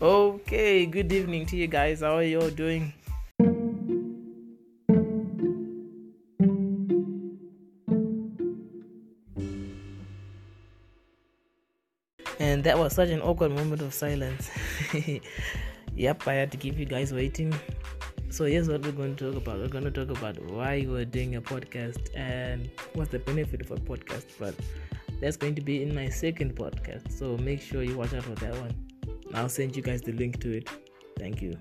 Okay, good evening to you guys. How are you all doing? And that was such an awkward moment of silence. yep, I had to keep you guys waiting. So here's what we're going to talk about. We're going to talk about why we're doing a podcast and what's the benefit of a podcast. But that's going to be in my second podcast. So make sure you watch out for that one. I'll send you guys the link to it. Thank you.